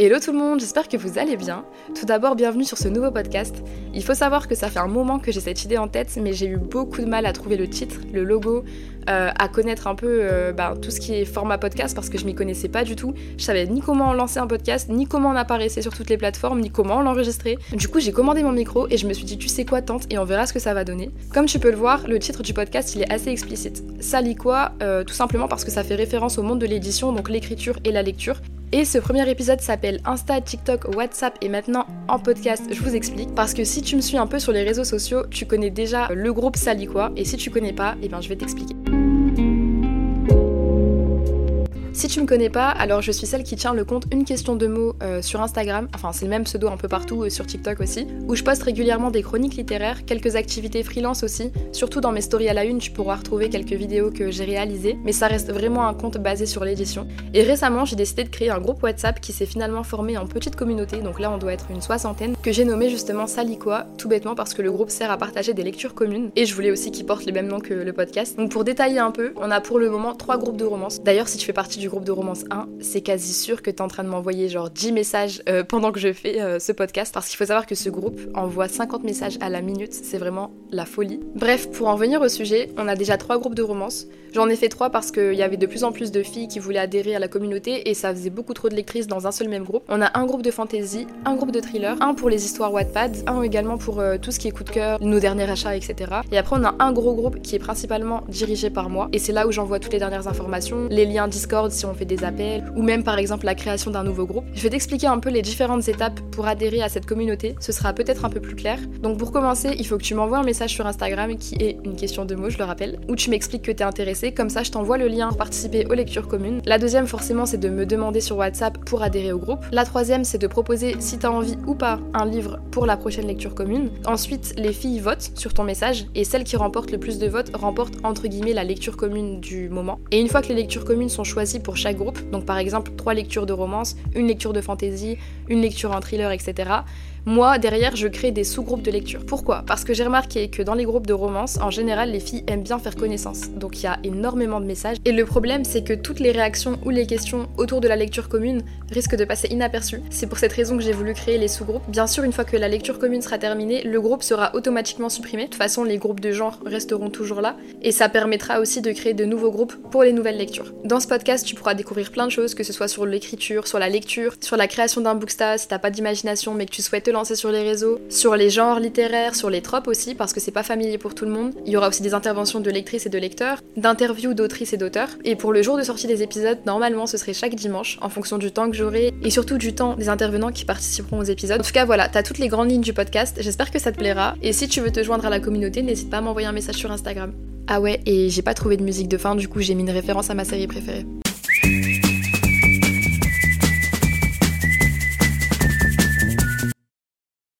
Hello tout le monde, j'espère que vous allez bien. Tout d'abord, bienvenue sur ce nouveau podcast. Il faut savoir que ça fait un moment que j'ai cette idée en tête, mais j'ai eu beaucoup de mal à trouver le titre, le logo, euh, à connaître un peu euh, bah, tout ce qui est format podcast parce que je m'y connaissais pas du tout. Je savais ni comment lancer un podcast, ni comment en apparaissait sur toutes les plateformes, ni comment l'enregistrer. Du coup, j'ai commandé mon micro et je me suis dit, tu sais quoi, tente et on verra ce que ça va donner. Comme tu peux le voir, le titre du podcast il est assez explicite. Ça lit quoi euh, Tout simplement parce que ça fait référence au monde de l'édition, donc l'écriture et la lecture. Et ce premier épisode s'appelle Insta, TikTok, WhatsApp et maintenant en podcast, je vous explique. Parce que si tu me suis un peu sur les réseaux sociaux, tu connais déjà le groupe Saliquoi. Et si tu connais pas, eh bien je vais t'expliquer. Si tu me connais pas, alors je suis celle qui tient le compte Une question de mots euh, sur Instagram, enfin c'est le même pseudo un peu partout, et sur TikTok aussi, où je poste régulièrement des chroniques littéraires, quelques activités freelance aussi, surtout dans mes stories à la une, tu pourras retrouver quelques vidéos que j'ai réalisées, mais ça reste vraiment un compte basé sur l'édition. Et récemment, j'ai décidé de créer un groupe WhatsApp qui s'est finalement formé en petite communauté, donc là on doit être une soixantaine, que j'ai nommé justement Saliquois, tout bêtement parce que le groupe sert à partager des lectures communes, et je voulais aussi qu'il porte les mêmes noms que le podcast. Donc pour détailler un peu, on a pour le moment trois groupes de romances. D'ailleurs, si tu fais partie du groupe de romance 1, c'est quasi sûr que tu es en train de m'envoyer genre 10 messages euh, pendant que je fais euh, ce podcast parce qu'il faut savoir que ce groupe envoie 50 messages à la minute, c'est vraiment la folie. Bref, pour en venir au sujet, on a déjà trois groupes de romance. J'en ai fait trois parce qu'il y avait de plus en plus de filles qui voulaient adhérer à la communauté et ça faisait beaucoup trop de lectrices dans un seul même groupe. On a un groupe de fantasy, un groupe de thriller, un pour les histoires Wattpad, un également pour euh, tout ce qui est coup de cœur, nos derniers achats, etc. Et après on a un gros groupe qui est principalement dirigé par moi et c'est là où j'envoie toutes les dernières informations, les liens Discord si on fait des appels, ou même par exemple la création d'un nouveau groupe. Je vais t'expliquer un peu les différentes étapes pour adhérer à cette communauté, ce sera peut-être un peu plus clair. Donc pour commencer, il faut que tu m'envoies un message sur Instagram qui est une question de mots, je le rappelle, où tu m'expliques que tu es intéressé, comme ça je t'envoie le lien participer aux lectures communes. La deuxième forcément c'est de me demander sur WhatsApp pour adhérer au groupe. La troisième c'est de proposer si tu as envie ou pas un livre pour la prochaine lecture commune. Ensuite, les filles votent sur ton message et celle qui remporte le plus de votes remporte entre guillemets la lecture commune du moment. Et une fois que les lectures communes sont choisies pour chaque groupe, donc par exemple trois lectures de romance, une lecture de fantasy, une lecture en thriller, etc. Moi, derrière, je crée des sous-groupes de lecture. Pourquoi? Parce que j'ai remarqué que dans les groupes de romance, en général, les filles aiment bien faire connaissance. Donc il y a énormément de messages. Et le problème, c'est que toutes les réactions ou les questions autour de la lecture commune risquent de passer inaperçues. C'est pour cette raison que j'ai voulu créer les sous-groupes. Bien sûr, une fois que la lecture commune sera terminée, le groupe sera automatiquement supprimé. De toute façon, les groupes de genre resteront toujours là. Et ça permettra aussi de créer de nouveaux groupes pour les nouvelles lectures. Dans ce podcast, tu pourras découvrir plein de choses, que ce soit sur l'écriture, sur la lecture, sur la création d'un booksta si t'as pas d'imagination mais que tu souhaites te sur les réseaux, sur les genres littéraires, sur les tropes aussi, parce que c'est pas familier pour tout le monde. Il y aura aussi des interventions de lectrices et de lecteurs, d'interviews d'autrices et d'auteurs. Et pour le jour de sortie des épisodes, normalement ce serait chaque dimanche, en fonction du temps que j'aurai, et surtout du temps des intervenants qui participeront aux épisodes. En tout cas voilà, t'as toutes les grandes lignes du podcast, j'espère que ça te plaira. Et si tu veux te joindre à la communauté, n'hésite pas à m'envoyer un message sur Instagram. Ah ouais, et j'ai pas trouvé de musique de fin, du coup j'ai mis une référence à ma série préférée.